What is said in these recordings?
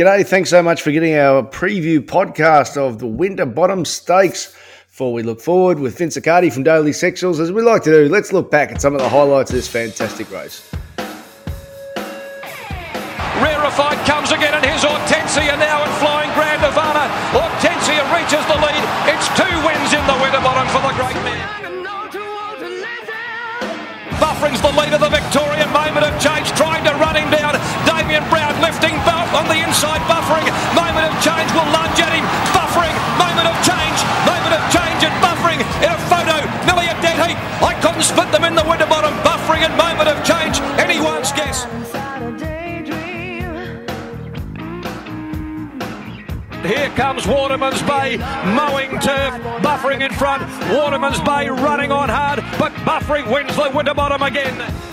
G'day. Thanks so much for getting our preview podcast of the Winterbottom Stakes. Before we look forward with Vince Accardi from Daily Sectionals, as we like to do, let's look back at some of the highlights of this fantastic race. Rarefied comes again, and here's Hortensia now in flying Grand Nirvana. Hortensia reaches the lead. It's two wins in the Winterbottom for the great man. Buffering's the lead of the Victorian moment of change, on the inside, buffering. Moment of change will lunge at him. Buffering, moment of change, moment of change, and buffering in a photo, nearly a dead heat. I couldn't split them in the Winterbottom. Buffering and moment of change. Anyone's guess. Here comes Waterman's Bay mowing turf, buffering in front. Waterman's Bay running on hard, but buffering wins the Winterbottom again.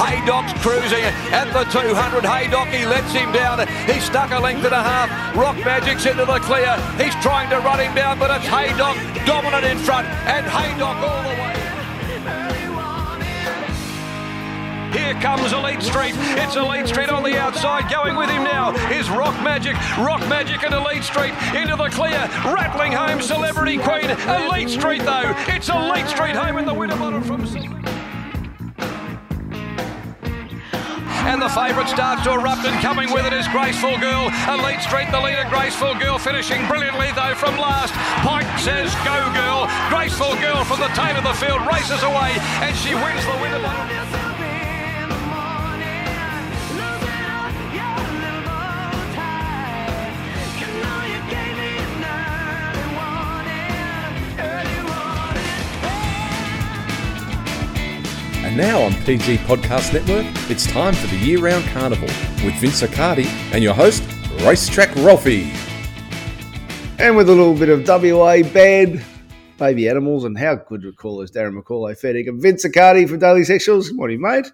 Haydock's cruising at the 200. Haydock, he lets him down. He's stuck a length and a half. Rock Magic's into the clear. He's trying to run him down, but it's Haydock dominant in front, and Haydock all the way. Here comes Elite Street. It's Elite Street on the outside. Going with him now is Rock Magic. Rock Magic and Elite Street into the clear. Rattling home Celebrity Queen. Elite Street though. It's Elite Street home in the Winterbottom from. And the favourite starts to erupt and coming with it is Graceful Girl. Elite Street, the leader, Graceful Girl, finishing brilliantly though from last. Pike says go girl. Graceful Girl from the tail of the field races away and she wins the Winterbottom. Now on PG Podcast Network, it's time for the year round carnival with Vince Accardi and your host, Racetrack Ralphie. And with a little bit of WA band, baby animals, and how good to call us Darren McCauley, Fedig, and Vince Accardi from Daily Sectionals. Good morning, mate.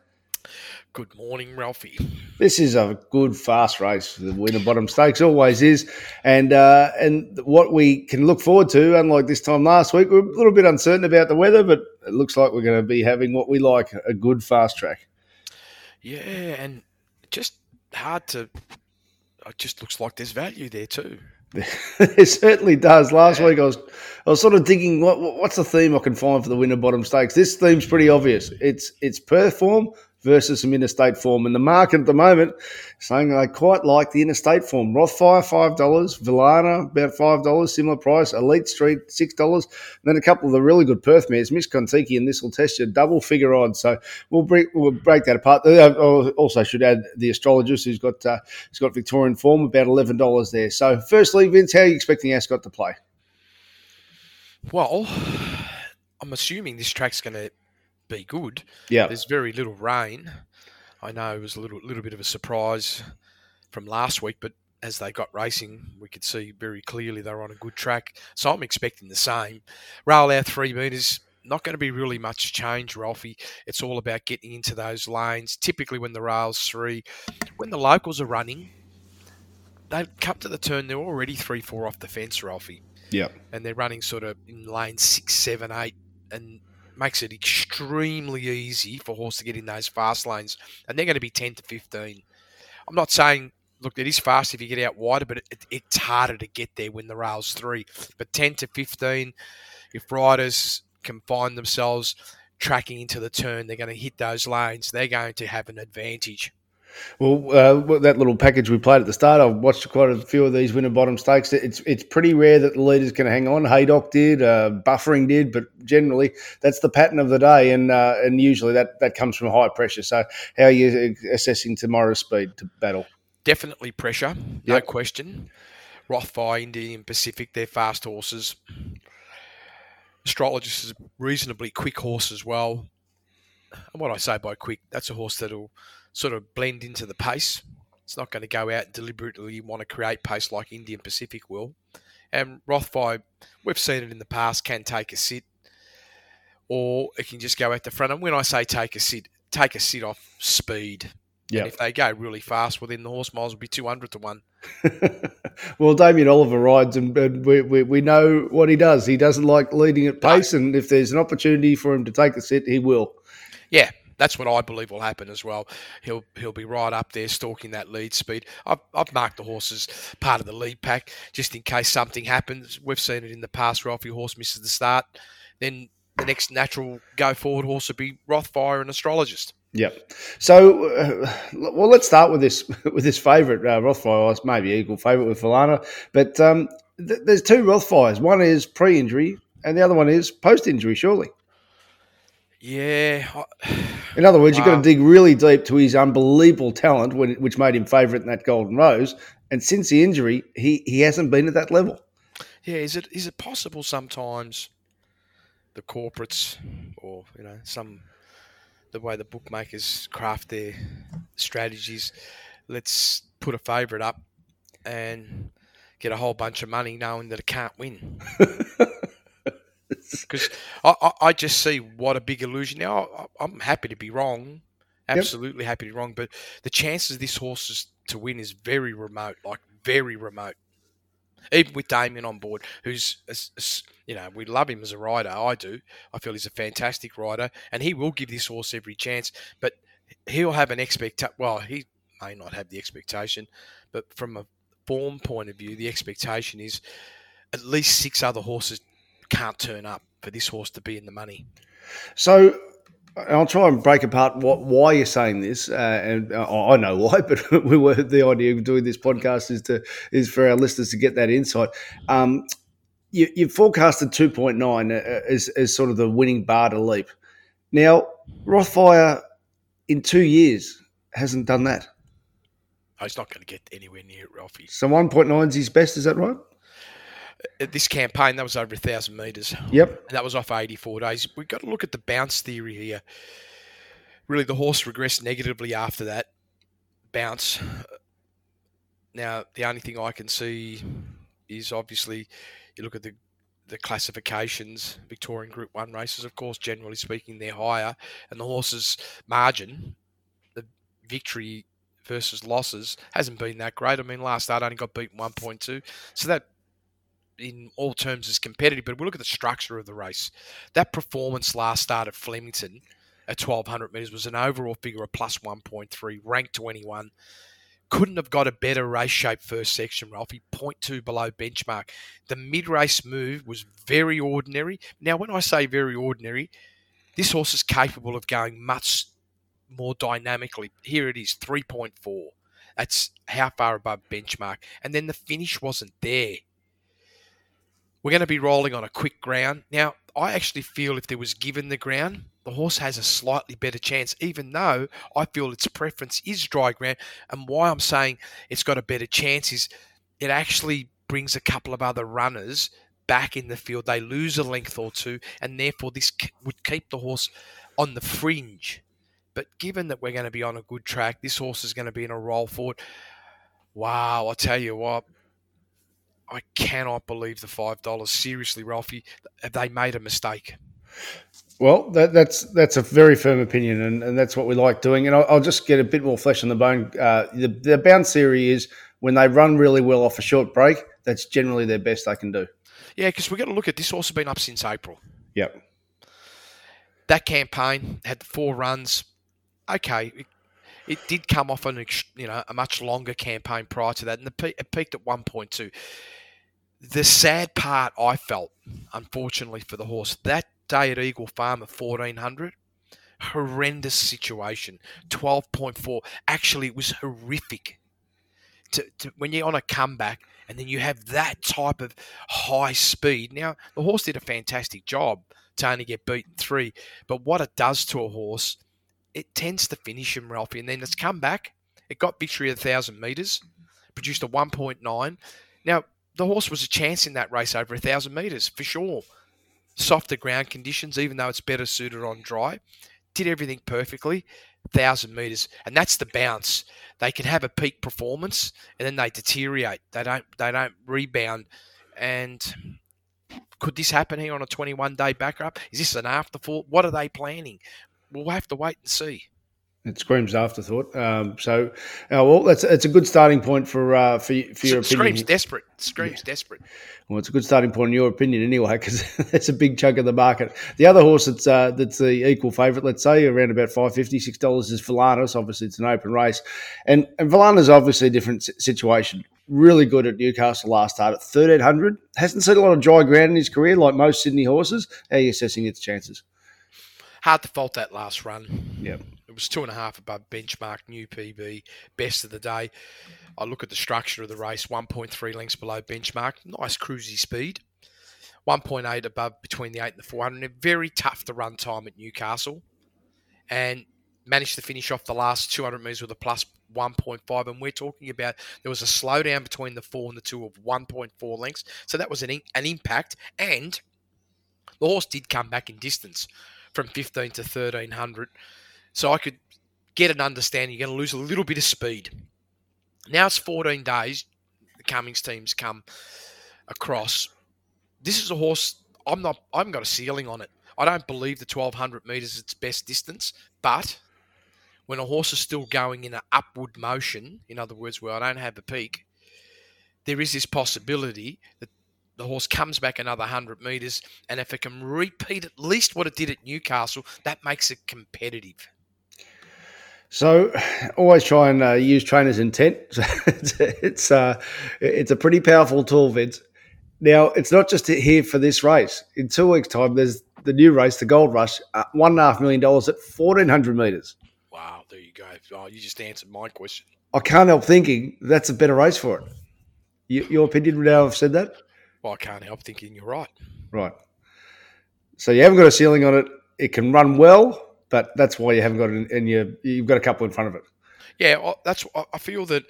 Good morning, Ralphie. This is a good, fast race. The Winterbottom Stakes always is, and uh, and what we can look forward to, unlike this time last week, we're a little bit uncertain about the weather, but it looks like we're going to be having what we like a good fast track. Yeah, and just hard to. It just looks like there's value there too. it certainly does. Last yeah. week I was I was sort of thinking, what, what's the theme I can find for the Winterbottom Stakes? This theme's pretty obvious. It's it's per form versus some interstate form. And the market at the moment saying they quite like the interstate form. Rothfire, $5. Villana, about $5, similar price. Elite Street, $6. And then a couple of the really good Perth mares, Miss Contiki and This Will Test You, double figure odds. So we'll break, we'll break that apart. Uh, also should add the astrologist who's got, uh, who's got Victorian form, about $11 there. So firstly, Vince, how are you expecting Ascot to play? Well, I'm assuming this track's going to be good. Yeah, there's very little rain. I know it was a little little bit of a surprise from last week, but as they got racing, we could see very clearly they were on a good track. So I'm expecting the same. Rail out three metres, not going to be really much change, Ralphie. It's all about getting into those lanes. Typically, when the rail's three, when the locals are running, they come to the turn, they're already three, four off the fence, Ralphie. Yeah. And they're running sort of in lane six, seven, eight, and makes it extremely easy for horse to get in those fast lanes, and they're going to be 10 to 15. I'm not saying, look, it is fast if you get out wider, but it, it's harder to get there when the rail's three. But 10 to 15, if riders can find themselves tracking into the turn, they're going to hit those lanes, they're going to have an advantage. Well, uh, that little package we played at the start, I've watched quite a few of these Winterbottom stakes. It's it's pretty rare that the leaders can hang on. Haydock did, uh, Buffering did, but generally that's the pattern of the day, and uh, and usually that, that comes from high pressure. So, how are you assessing tomorrow's speed to battle? Definitely pressure, no yep. question. Rothfire, Indian Pacific, they're fast horses. Astrologist is a reasonably quick horse as well. And what I say by quick, that's a horse that'll sort of blend into the pace. It's not going to go out and deliberately want to create pace like Indian Pacific will. And Rothfire, we've seen it in the past, can take a sit or it can just go out the front. And when I say take a sit, take a sit off speed. Yeah. If they go really fast, well, then the horse miles will be 200 to 1. well, Damien Oliver rides, and, and we, we, we, know what he does. He doesn't like leading at pace, no. and if there's an opportunity for him to take a sit, he will. Yeah, That's what I believe will happen as well. He'll he'll be right up there stalking that lead speed. I've, I've marked the horse as part of the lead pack just in case something happens. We've seen it in the past where if your horse misses the start, then the next natural go forward horse would be Rothfire and Astrologist. Yep. So, uh, well, let's start with this with this favourite uh, Rothfire. Maybe equal favourite with Falana, but um, th- there's two Rothfires. One is pre-injury, and the other one is post-injury. Surely. Yeah. I, In other words, you've got to dig really deep to his unbelievable talent, when, which made him favourite in that Golden Rose. And since the injury, he he hasn't been at that level. yeah. Is it is it possible sometimes the corporates or you know some the way the bookmakers craft their strategies? Let's put a favourite up and get a whole bunch of money knowing that it can't win. Because I, I, I just see what a big illusion. Now I, I'm happy to be wrong, absolutely happy to be wrong, but the chances this horse is to win is very remote, like very remote. Even with Damien on board, who's a s- a s- you know we love him as a rider. I do. I feel he's a fantastic rider, and he will give this horse every chance. But he'll have an expect. Well, he may not have the expectation, but from a form point of view, the expectation is at least six other horses can't turn up for this horse to be in the money. So I'll try and break apart what why you're saying this, uh, and uh, I know why, but we were the idea of doing this podcast is to is for our listeners to get that insight. Um, you, you forecasted 2.9 uh, as, as sort of the winning bar to leap. Now Rothfire in two years hasn't done that. Oh, he's not going to get anywhere near it, Ralphie. So 1.9 is his best. Is that right? At This campaign, that was over a thousand metres. Yep. And that was off 84 days. We've got to look at the bounce theory here. Really, the horse regressed negatively after that bounce. Now, the only thing I can see is obviously you look at the the classifications, Victorian Group One races, of course, generally speaking, they're higher, and the horse's margin, the victory versus losses, hasn't been that great. I mean, last start only got beaten 1.2, so that in all terms is competitive. But we look at the structure of the race. That performance last start at Flemington at 1200 metres was an overall figure of plus 1.3, ranked 21. Couldn't have got a better race shape first section, Ralphie. 0.2 below benchmark. The mid race move was very ordinary. Now, when I say very ordinary, this horse is capable of going much more dynamically. Here it is 3.4. That's how far above benchmark. And then the finish wasn't there. We're going to be rolling on a quick ground. Now, I actually feel if there was given the ground, the horse has a slightly better chance, even though I feel its preference is dry ground. And why I'm saying it's got a better chance is it actually brings a couple of other runners back in the field. They lose a length or two, and therefore this would keep the horse on the fringe. But given that we're going to be on a good track, this horse is going to be in a roll forward. Wow, I tell you what, I cannot believe the five dollars. Seriously, Ralphie, have they made a mistake? Well, that, that's that's a very firm opinion, and, and that's what we like doing. And I'll, I'll just get a bit more flesh on the bone. Uh, the, the bounce theory is when they run really well off a short break, that's generally their best they can do. Yeah, because we've got to look at this has been up since April. Yep. That campaign had four runs. Okay, it, it did come off an you know a much longer campaign prior to that, and the it peaked at one point two. The sad part I felt, unfortunately for the horse, that day at Eagle Farm at fourteen hundred, horrendous situation. Twelve point four. Actually, it was horrific. To, to, when you're on a comeback and then you have that type of high speed. Now the horse did a fantastic job to only get beaten three, but what it does to a horse, it tends to finish him, Ralphie, and then it's come back. It got victory at a thousand meters, produced a one point nine. Now the horse was a chance in that race over a thousand meters for sure. Softer ground conditions, even though it's better suited on dry, did everything perfectly. Thousand meters, and that's the bounce. They can have a peak performance, and then they deteriorate. They don't. They don't rebound. And could this happen here on a 21 day backup? Is this an afterthought? What are they planning? We'll have to wait and see. It screams afterthought. Um, so, uh, well, that's it's a good starting point for uh, for, for your opinion. Screams desperate. Screams desperate. Well, it's a good starting point in your opinion anyway, because that's a big chunk of the market. The other horse that's uh, that's the equal favourite, let's say, around about five fifty six dollars is Valanis. Obviously, it's an open race, and and Valanis obviously a different situation. Really good at Newcastle last start at thirteen hundred. Hasn't seen a lot of dry ground in his career, like most Sydney horses. How are you assessing its chances? Hard to fault that last run. Yeah. It was two and a half above benchmark, new PB, best of the day. I look at the structure of the race, 1.3 lengths below benchmark, nice cruisy speed. 1.8 above between the 8 and the 400. Very tough to run time at Newcastle. And managed to finish off the last 200 metres with a plus 1.5. And we're talking about there was a slowdown between the 4 and the 2 of 1.4 lengths. So that was an, an impact. And the horse did come back in distance from 15 to 1300. So I could get an understanding you're going to lose a little bit of speed. Now it's 14 days. The Cummings team's come across. This is a horse. I'm not. I haven't got a ceiling on it. I don't believe the 1200 meters is its best distance, but when a horse is still going in an upward motion, in other words, where I don't have a peak, there is this possibility that the horse comes back another 100 metres, and if it can repeat at least what it did at Newcastle, that makes it competitive. So, always try and uh, use trainer's intent. it's it's, uh, it's a pretty powerful tool, Vince. Now, it's not just here for this race. In two weeks' time, there's the new race, the Gold Rush, uh, one and a half million dollars at fourteen hundred meters. Wow, there you go. Oh, you just answered my question. I can't help thinking that's a better race for it. your opinion now I've said that? Well, I can't help thinking you're right. Right. So you haven't got a ceiling on it. It can run well, but that's why you haven't got it, and you you've got a couple in front of it. Yeah, that's. I feel that.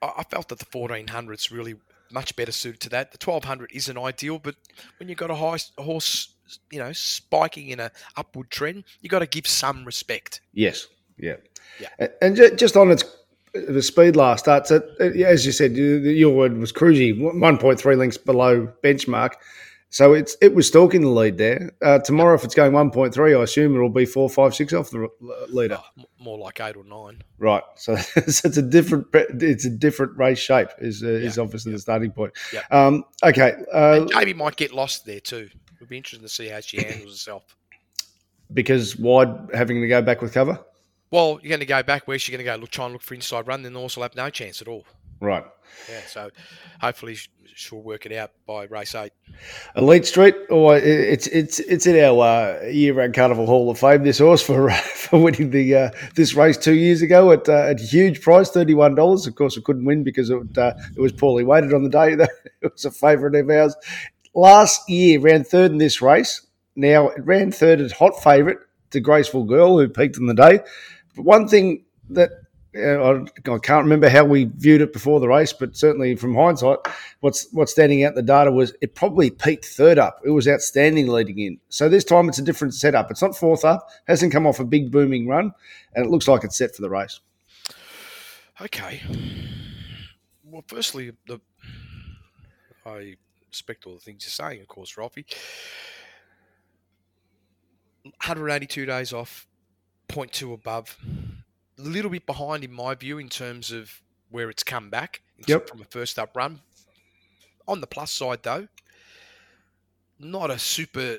I felt that the 1400's really much better suited to that. The 1200 isn't ideal, but when you've got a high a horse, you know, spiking in an upward trend, you've got to give some respect. Yes. Yeah. Yeah. And just on its the speed last starts at, as you said, your word was cruisy, 1.3 lengths below benchmark. So it's it was stalking the lead there. Uh, tomorrow, if it's going 1.3, I assume it'll be four, five, six off the leader. Oh, more like eight or nine. Right. So, so it's a different it's a different race shape. Is uh, yeah. is obviously yeah. the starting point. Yeah. Um, okay. Uh, Jamie might get lost there too. It'll be interesting to see how she handles herself. Because wide having to go back with cover. Well, you're going to go back. Where's she going to go? Look, try and look for inside run. Then the horse will have no chance at all. Right. Yeah. So hopefully she'll work it out by race eight. Elite Street, or oh, it's it's it's in our uh, year-round Carnival Hall of Fame. This horse for for winning the uh, this race two years ago at uh, at huge price, thirty one dollars. Of course, it couldn't win because it uh, it was poorly weighted on the day. it was a favourite of ours. Last year, ran third in this race. Now it ran third as hot favourite to Graceful Girl, who peaked in the day. But one thing that I, I can't remember how we viewed it before the race, but certainly from hindsight, what's what's standing out in the data was it probably peaked third up. It was outstanding leading in. So this time it's a different setup. It's not fourth up, hasn't come off a big booming run, and it looks like it's set for the race. Okay. Well, firstly, the I respect all the things you're saying, of course, Ralphie. 182 days off, 0.2 above a little bit behind in my view in terms of where it's come back yep. from a first up run. On the plus side, though, not a super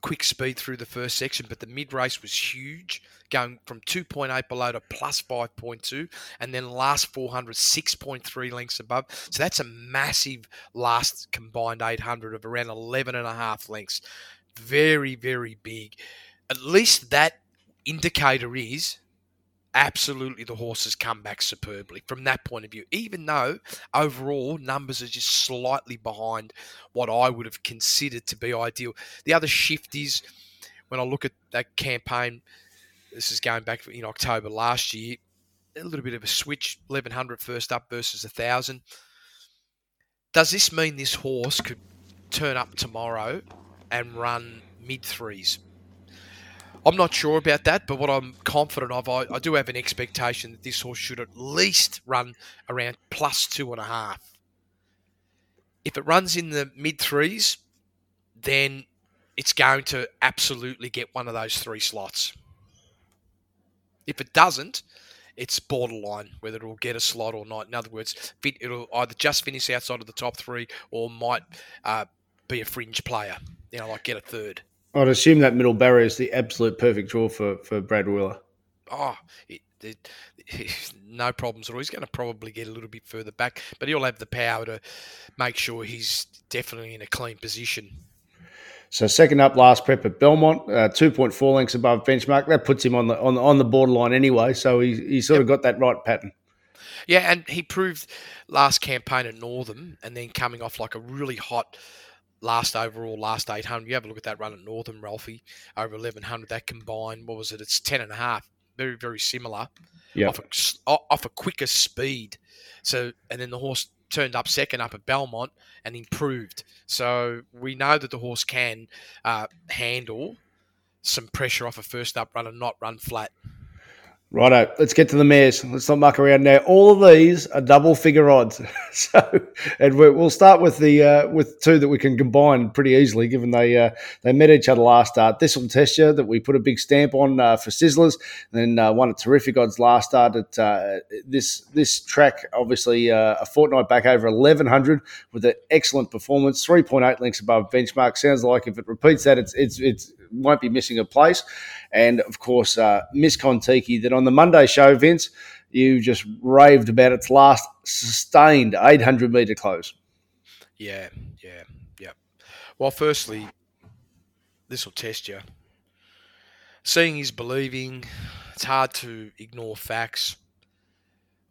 quick speed through the first section, but the mid race was huge, going from 2.8 below to plus 5.2, and then last 400, 6.3 lengths above. So that's a massive last combined 800 of around 11 and a half lengths. Very, very big. At least that indicator is absolutely the horse has come back superbly from that point of view, even though overall numbers are just slightly behind what I would have considered to be ideal. The other shift is when I look at that campaign, this is going back in October last year, a little bit of a switch 1100 first up versus a 1000. Does this mean this horse could turn up tomorrow and run mid threes? I'm not sure about that, but what I'm confident of, I, I, do have an expectation that this horse should at least run around plus two and a half. If it runs in the mid threes, then it's going to absolutely get one of those three slots. If it doesn't, it's borderline whether it'll get a slot or not. In other words, it'll either just finish outside of the top three or might uh, be a fringe player. You know, like get a third. I'd assume that middle barrier is the absolute perfect draw for, for Brad Wheeler. Oh, it, it, no problems at all. He's going to probably get a little bit further back, but he'll have the power to make sure he's definitely in a clean position. So second up, last prep at Belmont, uh, two point four lengths above benchmark. That puts him on the on, on the borderline anyway. So he he sort yep. of got that right pattern. Yeah, and he proved last campaign at Northam, and then coming off like a really hot last overall, last 800. You have a look at that run at Northam, Ralphie, over 1100. That combined, what was it? It's 10 and a half. Very, very similar. Yeah. Off a, off a quicker speed. So, and then the horse turned up second up at Belmont and improved. So we know that the horse can uh, handle some pressure off a first up run and not run flat. Righto, let's get to the mares. Let's not muck around now. All of these are double figure odds. so, and we'll start with the uh, with two that we can combine pretty easily, given they uh, they met each other last start. This will test you that we put a big stamp on uh, for Sizzlers, and then uh, one at terrific odds last start at uh, this this track. Obviously, uh, a fortnight back over eleven hundred with an excellent performance, three point eight links above benchmark. Sounds like if it repeats that, it's it's it's won't be missing a place. And of course, uh, Miss Contiki, that on the Monday show, Vince, you just raved about its last sustained 800 metre close. Yeah, yeah, yeah. Well, firstly, this will test you. Seeing is believing. It's hard to ignore facts.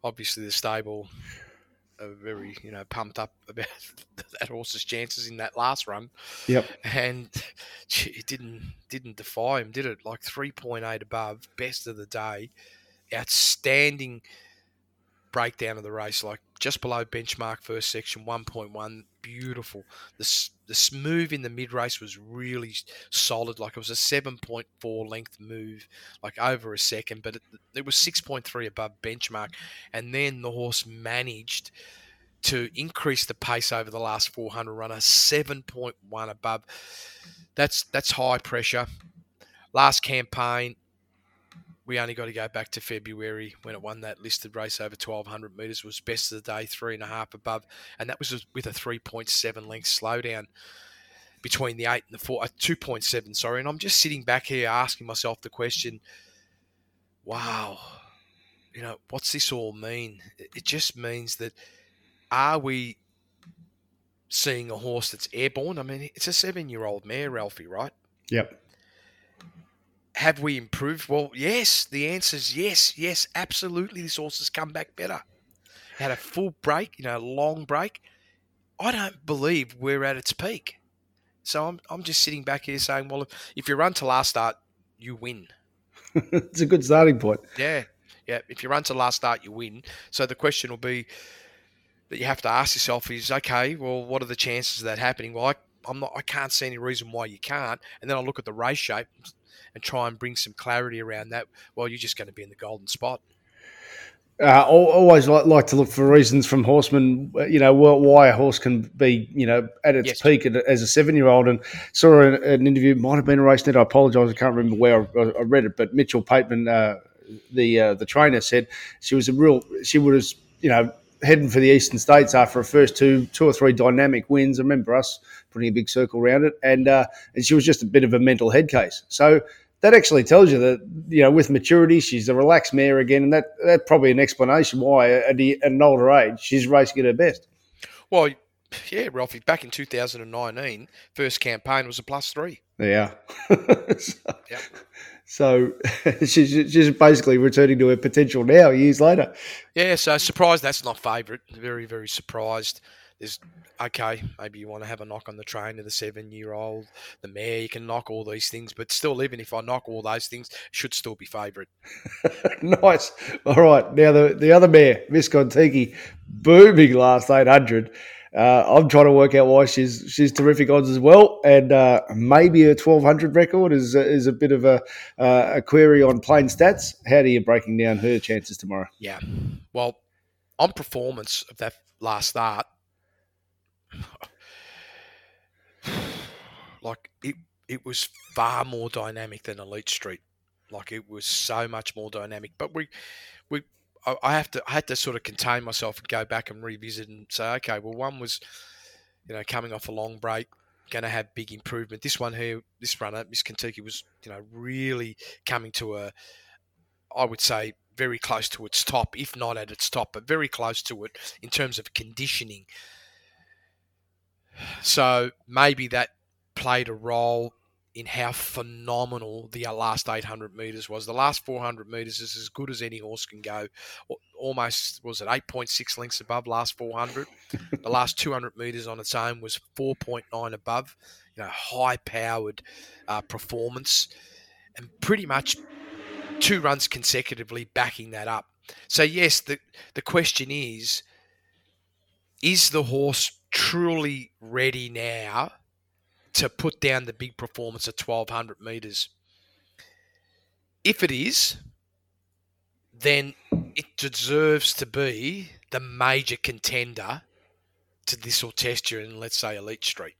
Obviously, the stable are very, you know, pumped up about that horse's chances in that last run. Yep. And it didn't didn't defy him, did it? Like three point eight above, best of the day, outstanding breakdown of the race, like just below benchmark first section, one point one, beautiful. The the move in the mid race was really solid. Like it was a seven point four length move, like over a second, but it, it was six point three above benchmark, and then the horse managed to increase the pace over the last 400 runner, 7.1 above. That's that's high pressure. Last campaign, we only got to go back to February when it won that listed race over 1200 metres. Was best of the day, three and a half above, and that was with a 3.7 length slowdown between the eight and the four, uh, 2.7. Sorry, and I'm just sitting back here asking myself the question: Wow, you know, what's this all mean? It just means that are we seeing a horse that's airborne? I mean, it's a seven year old mare, Ralphie, right? Yep. Have we improved? Well, yes. The answer is yes, yes, absolutely. This horse has come back better. Had a full break, you know, a long break. I don't believe we're at its peak. So I'm, I'm just sitting back here saying, well, if, if you run to last start, you win. it's a good starting point. Yeah. Yeah. If you run to last start, you win. So the question will be, that you have to ask yourself is okay, well, what are the chances of that happening? Well, I, I'm not, I can't see any reason why you can't. And then I look at the race shape and try and bring some clarity around that. Well, you're just going to be in the golden spot. Uh, always like, like to look for reasons from horsemen, you know, why a horse can be, you know, at its yes. peak as a seven-year-old. And saw an, an interview, might have been a Racenet. I apologise, I can't remember where I, I read it, but Mitchell Pateman, uh, the uh, the trainer, said she was a real. She was, you know, heading for the Eastern States after a first two, two or three dynamic wins. I remember us putting a big circle around it, and uh, and she was just a bit of a mental head case. So that actually tells you that you know with maturity, she's a relaxed mare again, and that that's probably an explanation why at, an older age she's racing at her best. Well, yeah, Ralphie, back in 2019, first campaign was a plus three. Yeah. so, yeah. So she's, she's basically returning to her potential now, years later. Yeah, so surprised that's not favourite. Very, very surprised. There's okay, maybe you want to have a knock on the train of the seven year old, the mare, you can knock all these things, but still, even if I knock all those things, should still be favourite. nice. All right. Now, the, the other mare, Miss Contiki, booming last 800 uh, I'm trying to work out why she's she's terrific odds as well, and uh, maybe a 1200 record is is a bit of a uh, a query on plain stats. How are you breaking down her chances tomorrow? Yeah, well, on performance of that last start, like it it was far more dynamic than Elite Street. Like it was so much more dynamic. But we, we, I have to, I had to sort of contain myself and go back and revisit and say, okay, well, one was, you know, coming off a long break, going to have big improvement. This one here, this runner, Miss Contiki, was, you know, really coming to a, I would say, very close to its top, if not at its top, but very close to it in terms of conditioning. So maybe that played a role in how phenomenal the last 800 metres was. The last 400 metres is as good as any horse can go. Almost, was it 8.6 lengths above last 400? the last 200 metres on its own was 4.9 above. You know, high powered uh, performance and pretty much two runs consecutively backing that up. So, yes, the, the question is is the horse truly ready now to put down the big performance at 1200 metres. If it is, then it deserves to be the major contender to this or Ortestia and let's say Elite Street.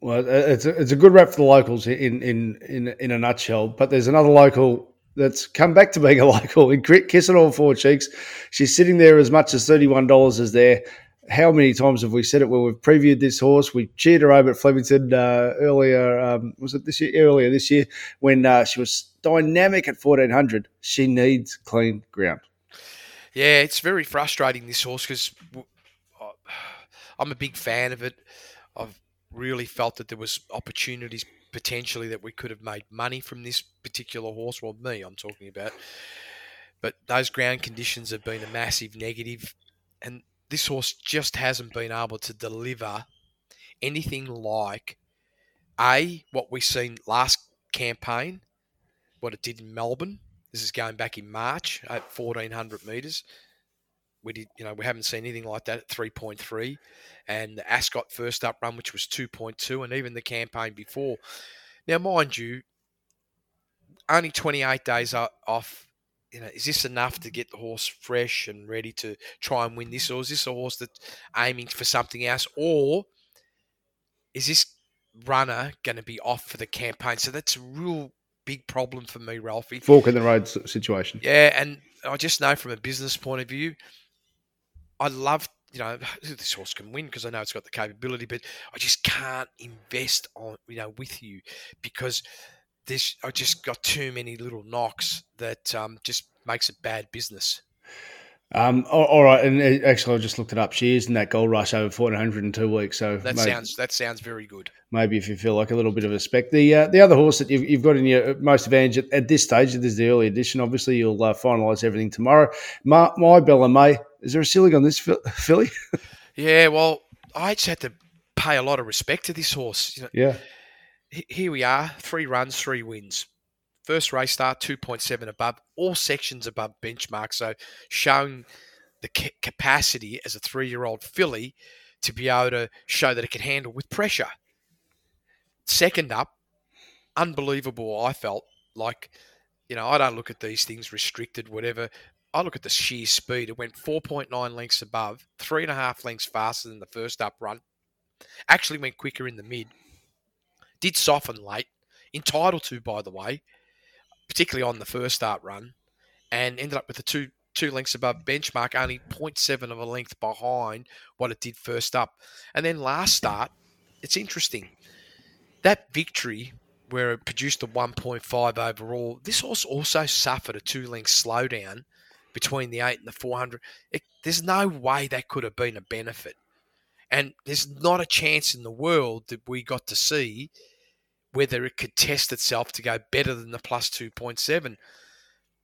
Well, uh, it's a, it's a good rap for the locals in, in, in, in a nutshell. But there's another local that's come back to being a local in Kissing All Four Cheeks. She's sitting there as much as $31 as there how many times have we said it when we've previewed this horse? We cheered her over at Flemington uh, earlier. Um, was it this year? Earlier this year when uh, she was dynamic at fourteen hundred. She needs clean ground. Yeah, it's very frustrating this horse because I'm a big fan of it. I've really felt that there was opportunities potentially that we could have made money from this particular horse. Well, me, I'm talking about. But those ground conditions have been a massive negative, and this horse just hasn't been able to deliver anything like a what we seen last campaign, what it did in Melbourne. This is going back in March at 1400 meters. We did, you know, we haven't seen anything like that at 3.3, and the Ascot first up run, which was 2.2, and even the campaign before. Now, mind you, only 28 days off you know, is this enough to get the horse fresh and ready to try and win this, or is this a horse that's aiming for something else, or is this runner going to be off for the campaign? So that's a real big problem for me, Ralphie. Fork in the road situation. Yeah, and I just know from a business point of view, I love you know this horse can win because I know it's got the capability, but I just can't invest on you know with you because this I just got too many little knocks that um, just makes it bad business. Um, all right, and uh, actually, I just looked it up. She is in that gold rush over fourteen hundred in two weeks. So that maybe, sounds that sounds very good. Maybe if you feel like a little bit of a spec, the uh, the other horse that you've, you've got in your most advantage at, at, this stage, this is the early edition. Obviously, you'll uh, finalise everything tomorrow. My, my Bella May, is there a ceiling on this filly? yeah, well, I just had to pay a lot of respect to this horse. You know, yeah here we are, three runs, three wins. First race start, 2.7 above, all sections above benchmark. So showing the capacity as a three year old filly to be able to show that it can handle with pressure. Second up, unbelievable, I felt. Like, you know, I don't look at these things restricted, whatever. I look at the sheer speed. It went 4.9 lengths above, three and a half lengths faster than the first up run. Actually went quicker in the mid did soften late, entitled to, by the way, particularly on the first start run, and ended up with a two two lengths above benchmark, only 0.7 of a length behind what it did first up. And then last start, it's interesting. That victory where it produced a 1.5 overall, this horse also suffered a two length slowdown between the 8 and the 400. It, there's no way that could have been a benefit. And there's not a chance in the world that we got to see whether it could test itself to go better than the plus 2.7.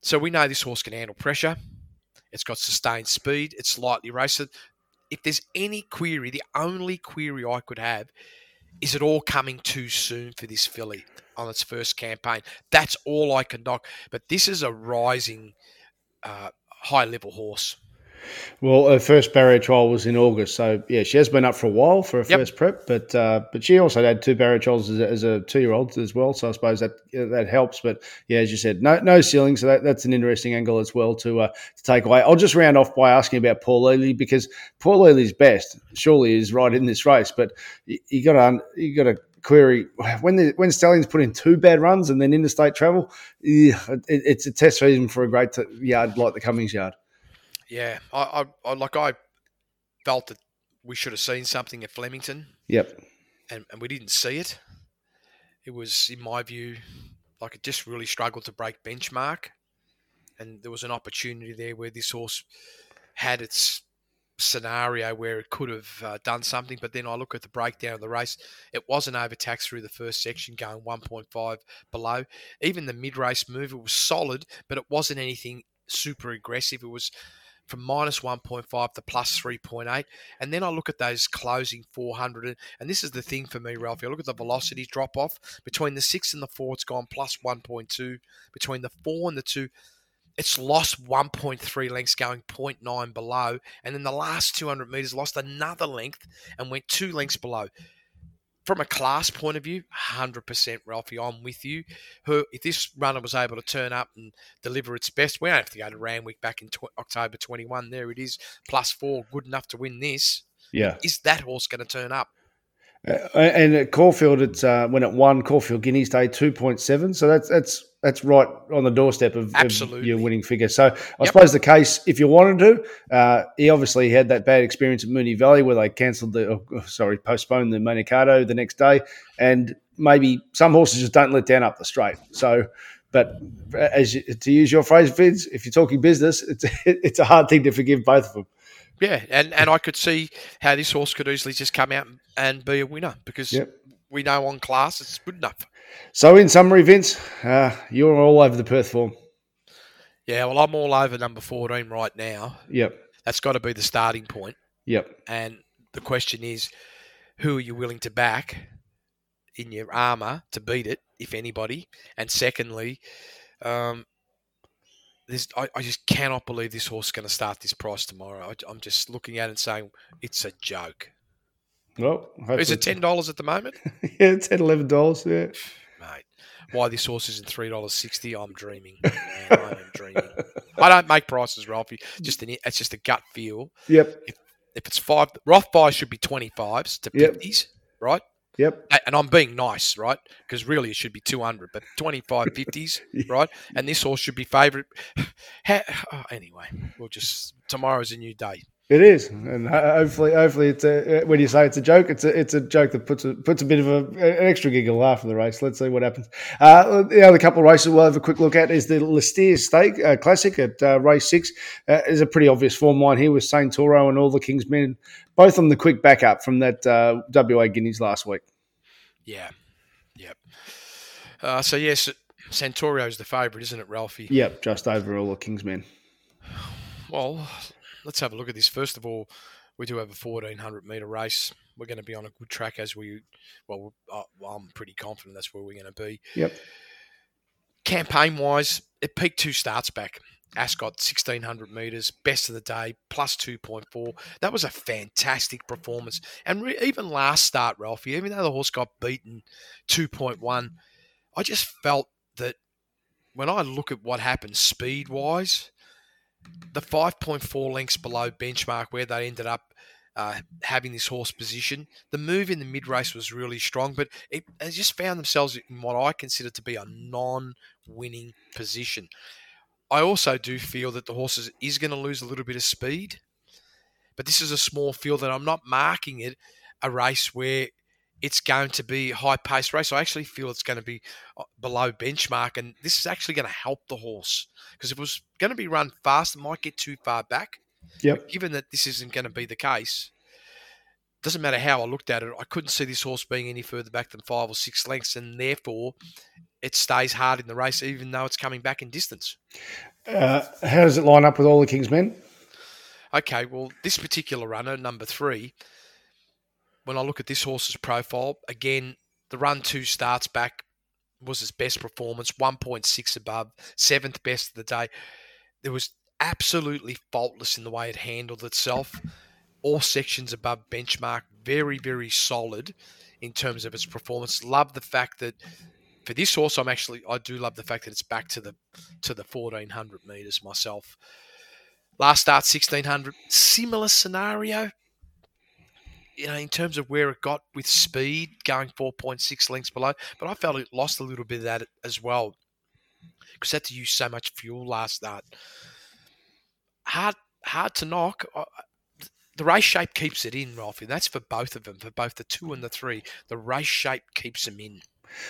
So we know this horse can handle pressure. It's got sustained speed. It's lightly raced. If there's any query, the only query I could have is it all coming too soon for this filly on its first campaign? That's all I can knock. But this is a rising, uh, high level horse. Well, her first barrier trial was in August, so yeah, she has been up for a while for her yep. first prep, but uh, but she also had two barrier trials as a, as a two year old as well, so I suppose that that helps. But yeah, as you said, no no ceiling, so that, that's an interesting angle as well to uh, to take away. I'll just round off by asking about Paul Lely because Paul Lely's best surely is right in this race, but you, you got to you got to query when the, when Stallions put in two bad runs and then interstate travel, yeah, it, it's a test season for a great t- yard like the Cummings yard. Yeah, I, I, I like I felt that we should have seen something at Flemington. Yep. And, and we didn't see it. It was, in my view, like it just really struggled to break benchmark. And there was an opportunity there where this horse had its scenario where it could have uh, done something. But then I look at the breakdown of the race, it wasn't overtaxed through the first section, going 1.5 below. Even the mid race move, it was solid, but it wasn't anything super aggressive. It was from minus 1.5 to plus 3.8. And then I look at those closing 400. And this is the thing for me, Ralph. I look at the velocity drop off. Between the 6 and the 4, it's gone plus 1.2. Between the 4 and the 2, it's lost 1.3 lengths going 0.9 below. And then the last 200 metres lost another length and went two lengths below from a class point of view, 100% Ralphie, I'm with you. Her, if this runner was able to turn up and deliver its best, we don't have to go to Randwick back in tw- October 21. There it is, plus four, good enough to win this. Yeah. Is that horse going to turn up? Uh, and at Caulfield, it's uh, when it won Caulfield Guineas Day two point seven. So that's that's that's right on the doorstep of, of your winning figure. So I yep. suppose the case, if you wanted to, uh, he obviously had that bad experience at Moonee Valley where they cancelled the, oh, sorry, postponed the Manikato the next day, and maybe some horses just don't let down up the straight. So. But as you, to use your phrase, Vince, if you're talking business, it's it's a hard thing to forgive both of them. Yeah, and, and I could see how this horse could easily just come out and be a winner because yep. we know on class it's good enough. So, in summary, Vince, uh, you're all over the Perth form. Yeah, well, I'm all over number 14 right now. Yep. That's got to be the starting point. Yep. And the question is, who are you willing to back in your armour to beat it, if anybody? And secondly, um, this, I, I, just cannot believe this horse is going to start this price tomorrow. I, am just looking at it and saying it's a joke. Well, is it ten dollars at the moment? yeah, ten, eleven dollars. Yeah, mate. Why this horse isn't three dollars sixty? I'm dreaming. Man, I am dreaming. I don't make prices, Ralphie. Just an, it's just a gut feel. Yep. If, if it's five, Rothfire should be twenty fives to fifties, yep. right? Yep. And I'm being nice, right? Because really it should be 200, but 25 50s, right? And this horse should be favourite. oh, anyway, we'll just, tomorrow's a new day. It is, and hopefully, hopefully, it's a, when you say it's a joke, it's a it's a joke that puts a puts a bit of a, an extra giggle laugh in the race. Let's see what happens. Uh, the other couple of races we'll have a quick look at is the Lee Steere Stake uh, Classic at uh, race six. Uh, is a pretty obvious form line here with Saint Toro and all the King's Men, both on the quick backup from that uh, WA Guineas last week. Yeah, yep. Uh, so yes, Santoro is the favourite, isn't it, Ralphie? Yep, just over all the King's Men. Well, let's have a look at this. First of all, we do have a 1400 metre race. We're going to be on a good track as we, well, I'm pretty confident that's where we're going to be. Yep. Campaign wise, it peaked two starts back. Ascot 1600 metres, best of the day, plus 2.4. That was a fantastic performance. And re- even last start, Ralphie, even though the horse got beaten 2.1, I just felt that when I look at what happened speed wise, the 5.4 lengths below benchmark where they ended up uh, having this horse position. The move in the mid race was really strong, but it, they just found themselves in what I consider to be a non winning position. I also do feel that the horse is, is going to lose a little bit of speed, but this is a small field that I'm not marking it a race where it's going to be high paced race. I actually feel it's going to be uh, below benchmark, and this is actually going to help the horse because if it was going to be run fast, it might get too far back. Yep. But given that this isn't going to be the case, doesn't matter how I looked at it, I couldn't see this horse being any further back than five or six lengths, and therefore it stays hard in the race, even though it's coming back in distance. Uh, how does it line up with all the King's men? Okay, well, this particular runner, number three, when I look at this horse's profile, again, the run two starts back was his best performance, 1.6 above, seventh best of the day. It was absolutely faultless in the way it handled itself. All sections above benchmark, very, very solid in terms of its performance. Love the fact that for this horse, I'm actually I do love the fact that it's back to the to the 1400 meters myself. Last start 1600, similar scenario. You know, in terms of where it got with speed, going 4.6 lengths below, but I felt it lost a little bit of that as well because had to use so much fuel last start. Hard, hard to knock. The race shape keeps it in, Ralphie. That's for both of them, for both the two and the three. The race shape keeps them in.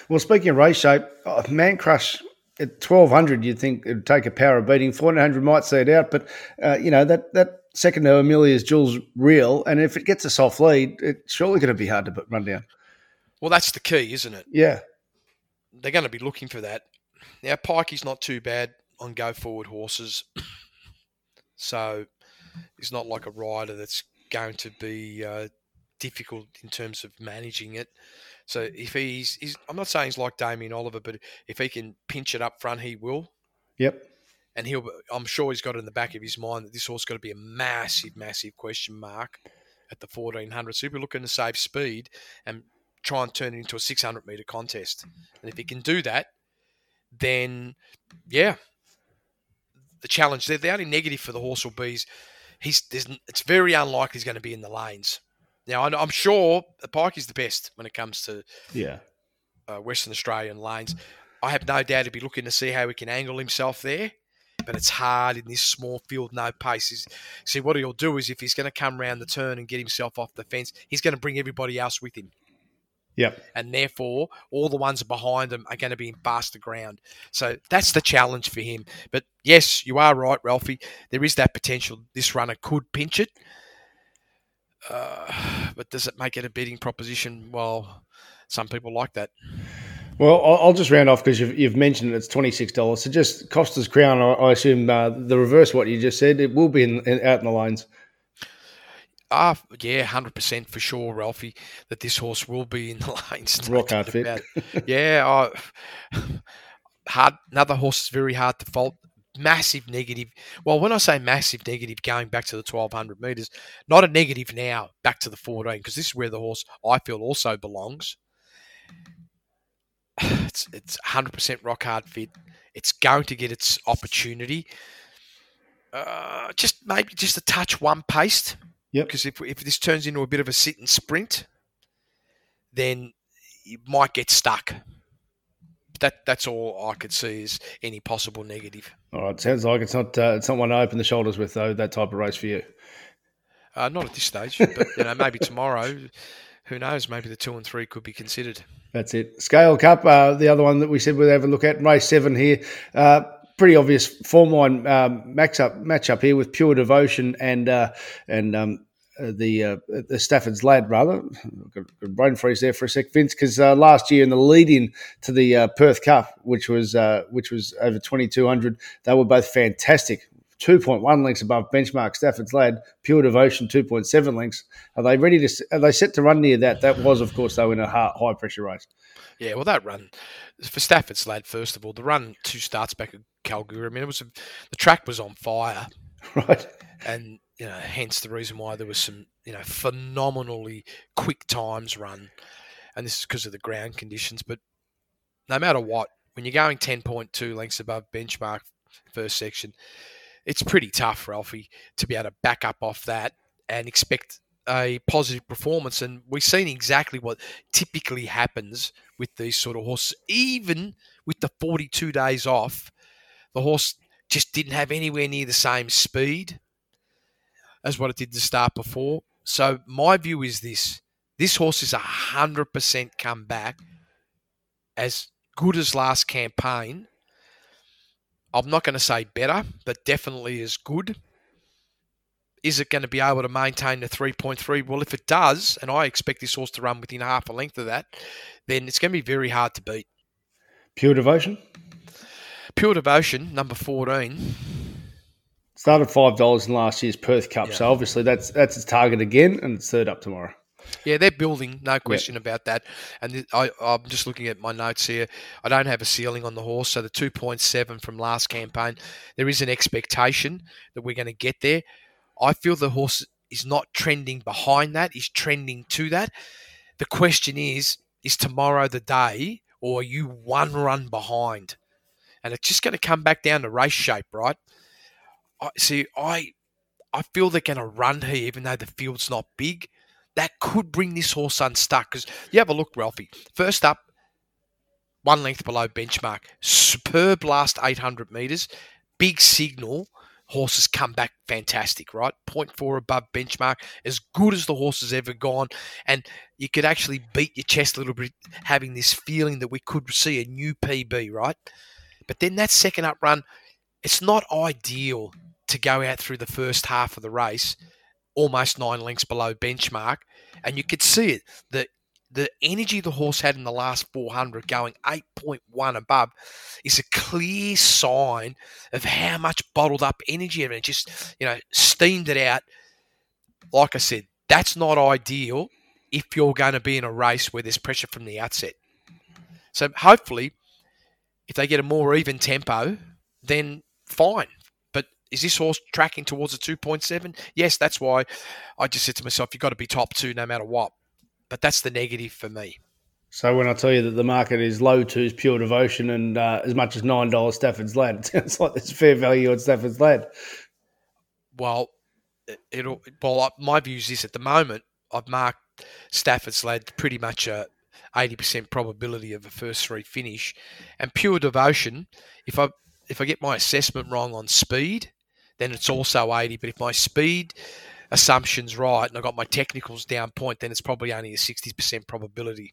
Well, speaking of race shape, oh, Man Crush at twelve hundred, you'd think it'd take a power of beating. Fourteen hundred might see it out, but uh, you know that that second to Amelia's Jules real, and if it gets a soft lead, it's surely going to be hard to run down. Well, that's the key, isn't it? Yeah, they're going to be looking for that. Now, Pikey's not too bad on go forward horses, so he's not like a rider that's going to be uh, difficult in terms of managing it. So if he's, he's, I'm not saying he's like Damien Oliver, but if he can pinch it up front, he will. Yep. And he'll, I'm sure he's got it in the back of his mind that this horse got to be a massive, massive question mark at the 1400. So he'll be looking to save speed and try and turn it into a 600 meter contest. And if he can do that, then yeah, the challenge. The, the only negative for the horse will be he's it's very unlikely he's going to be in the lanes. Now I'm sure the Pike is the best when it comes to yeah uh, Western Australian lanes. I have no doubt he'll be looking to see how he can angle himself there, but it's hard in this small field, no pace. He's, see what he'll do is if he's going to come round the turn and get himself off the fence, he's going to bring everybody else with him. Yep. And therefore, all the ones behind him are going to be in faster ground. So that's the challenge for him. But yes, you are right, Ralphie. There is that potential this runner could pinch it. Uh, but does it make it a betting proposition? Well, some people like that. Well, I'll just round off because you've, you've, mentioned it's twenty six dollars. So just Costa's Crown, I, assume uh, the reverse what you just said. It will be in, in, out in the lanes. Ah, uh, yeah, hundred percent for sure, Ralphie. That this horse will be in the lanes. Rock hard fit. yeah, hard. Another horse is very hard to fault. Massive negative. Well, when I say massive negative, going back to the twelve hundred meters, not a negative now. Back to the fourteen because this is where the horse I feel also belongs. It's it's hundred percent rock hard fit. It's going to get its opportunity. Uh, just maybe just a touch one paced Yep. Because if, if this turns into a bit of a sit and sprint, then you might get stuck. That that's all I could see is any possible negative. All right, sounds like it's not uh, it's not one to open the shoulders with though. That type of race for you. Uh, not at this stage, but you know maybe tomorrow. Who knows? Maybe the two and three could be considered. That's it. Scale Cup, uh, the other one that we said we'd have a look at. Race seven here. Uh, pretty obvious form line um, match up match up here with Pure Devotion and uh, and um, uh, the uh, the Stafford's lad rather. Got a brain freeze there for a sec, Vince, because uh, last year in the lead in to the uh, Perth Cup, which was uh, which was over twenty two hundred, they were both fantastic. 2.1 lengths above benchmark. Stafford's Lad, Pure Devotion, 2.7 lengths. Are they ready to? Are they set to run near that? That was, of course, though, in a high pressure race. Yeah, well, that run for Stafford's Lad, first of all, the run two starts back at Kalgoorlie. I mean, it was a, the track was on fire, right? And you know, hence the reason why there was some you know phenomenally quick times run, and this is because of the ground conditions. But no matter what, when you're going 10.2 lengths above benchmark first section, it's pretty tough, Ralphie, to be able to back up off that and expect a positive performance. And we've seen exactly what typically happens with these sort of horses. Even with the 42 days off, the horse just didn't have anywhere near the same speed as what it did to start before. So my view is this: this horse is hundred percent come back as good as last campaign. I'm not going to say better, but definitely as good. Is it going to be able to maintain the 3.3? Well, if it does, and I expect this horse to run within half a length of that, then it's going to be very hard to beat. Pure Devotion? Pure Devotion, number 14. Started five dollars in last year's Perth Cup, yeah. so obviously that's that's its target again, and it's third up tomorrow. Yeah, they're building, no question yeah. about that. And I, am just looking at my notes here. I don't have a ceiling on the horse, so the 2.7 from last campaign, there is an expectation that we're going to get there. I feel the horse is not trending behind that; is trending to that. The question is: Is tomorrow the day, or are you one run behind? And it's just going to come back down to race shape, right? I see. I I feel they're going to run here, even though the field's not big. That could bring this horse unstuck. Because you have a look, Ralphie. First up, one length below benchmark. Superb last 800 metres. Big signal. Horses come back fantastic, right? 0.4 above benchmark, as good as the horse has ever gone. And you could actually beat your chest a little bit, having this feeling that we could see a new PB, right? But then that second up run, it's not ideal to go out through the first half of the race almost nine lengths below benchmark. And you could see it. The the energy the horse had in the last 400 going 8.1 above is a clear sign of how much bottled up energy and it just you know steamed it out like i said that's not ideal if you're going to be in a race where there's pressure from the outset so hopefully if they get a more even tempo then fine is this horse tracking towards a 2.7 yes that's why i just said to myself you've got to be top two no matter what but that's the negative for me. So when I tell you that the market is low twos pure devotion and uh, as much as nine dollars Stafford's Lad, it sounds like there's fair value on Stafford's Lad. Well, it'll. Well, my view is this: at the moment, I've marked Stafford's Lad pretty much a eighty percent probability of a first three finish, and pure devotion. If I if I get my assessment wrong on speed, then it's also eighty. But if my speed assumptions right and I got my technicals down point, then it's probably only a 60% probability.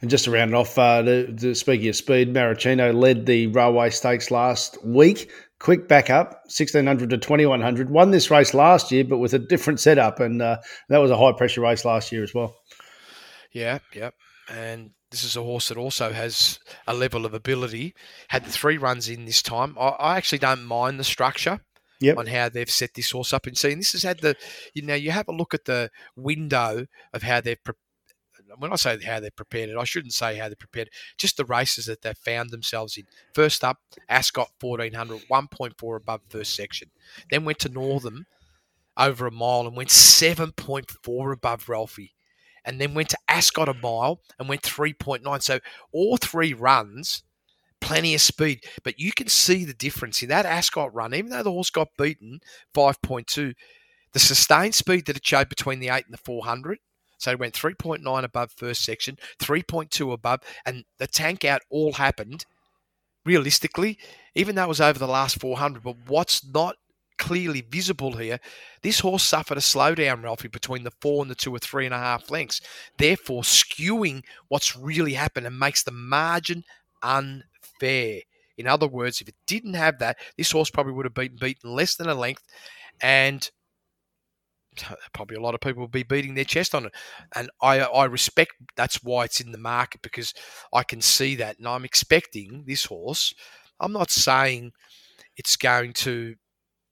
And just to round it off, uh, the, the, speaking of speed, Maricino led the Railway Stakes last week. Quick backup, 1600 to 2100. Won this race last year, but with a different setup. And uh, that was a high pressure race last year as well. Yeah, yeah. And this is a horse that also has a level of ability. Had the three runs in this time. I, I actually don't mind the structure yep. on how they've set this horse up. And see, and this has had the, you know, you have a look at the window of how they've, pre- when I say how they're prepared it, I shouldn't say how they're prepared just the races that they've found themselves in. First up, Ascot 1400, 1.4 above first section. Then went to Northam over a mile and went 7.4 above Ralphie. And then went to Ascot a mile and went 3.9. So all three runs plenty of speed. But you can see the difference in that Ascot run, even though the horse got beaten 5.2, the sustained speed that it showed between the 8 and the 400. So it went 3.9 above first section, 3.2 above, and the tank out all happened realistically, even though it was over the last 400. But what's not clearly visible here, this horse suffered a slowdown, Ralphie, between the four and the two or three and a half lengths, therefore skewing what's really happened and makes the margin un fair. In other words, if it didn't have that, this horse probably would have been beaten less than a length, and probably a lot of people will be beating their chest on it. And I, I respect that's why it's in the market because I can see that, and I'm expecting this horse. I'm not saying it's going to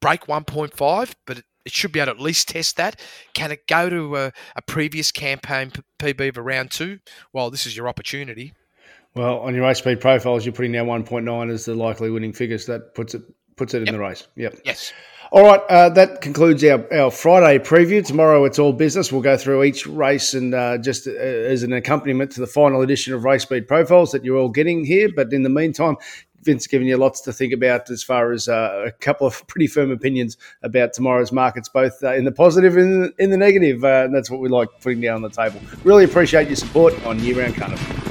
break 1.5, but it, should be able to at least test that. Can it go to a, a previous campaign PB of around two? Well, this is your opportunity. Well, on your race speed profiles, you're putting down 1.9 as the likely winning figures. That puts it puts it yep. in the race. Yep. Yes. All right, uh, that concludes our, our Friday preview. Tomorrow it's all business. We'll go through each race and uh, just uh, as an accompaniment to the final edition of Race Speed Profiles that you're all getting here. But in the meantime, Vince giving you lots to think about as far as uh, a couple of pretty firm opinions about tomorrow's markets, both uh, in the positive and in the negative. Uh, and that's what we like putting down on the table. Really appreciate your support on Year Round Carnival.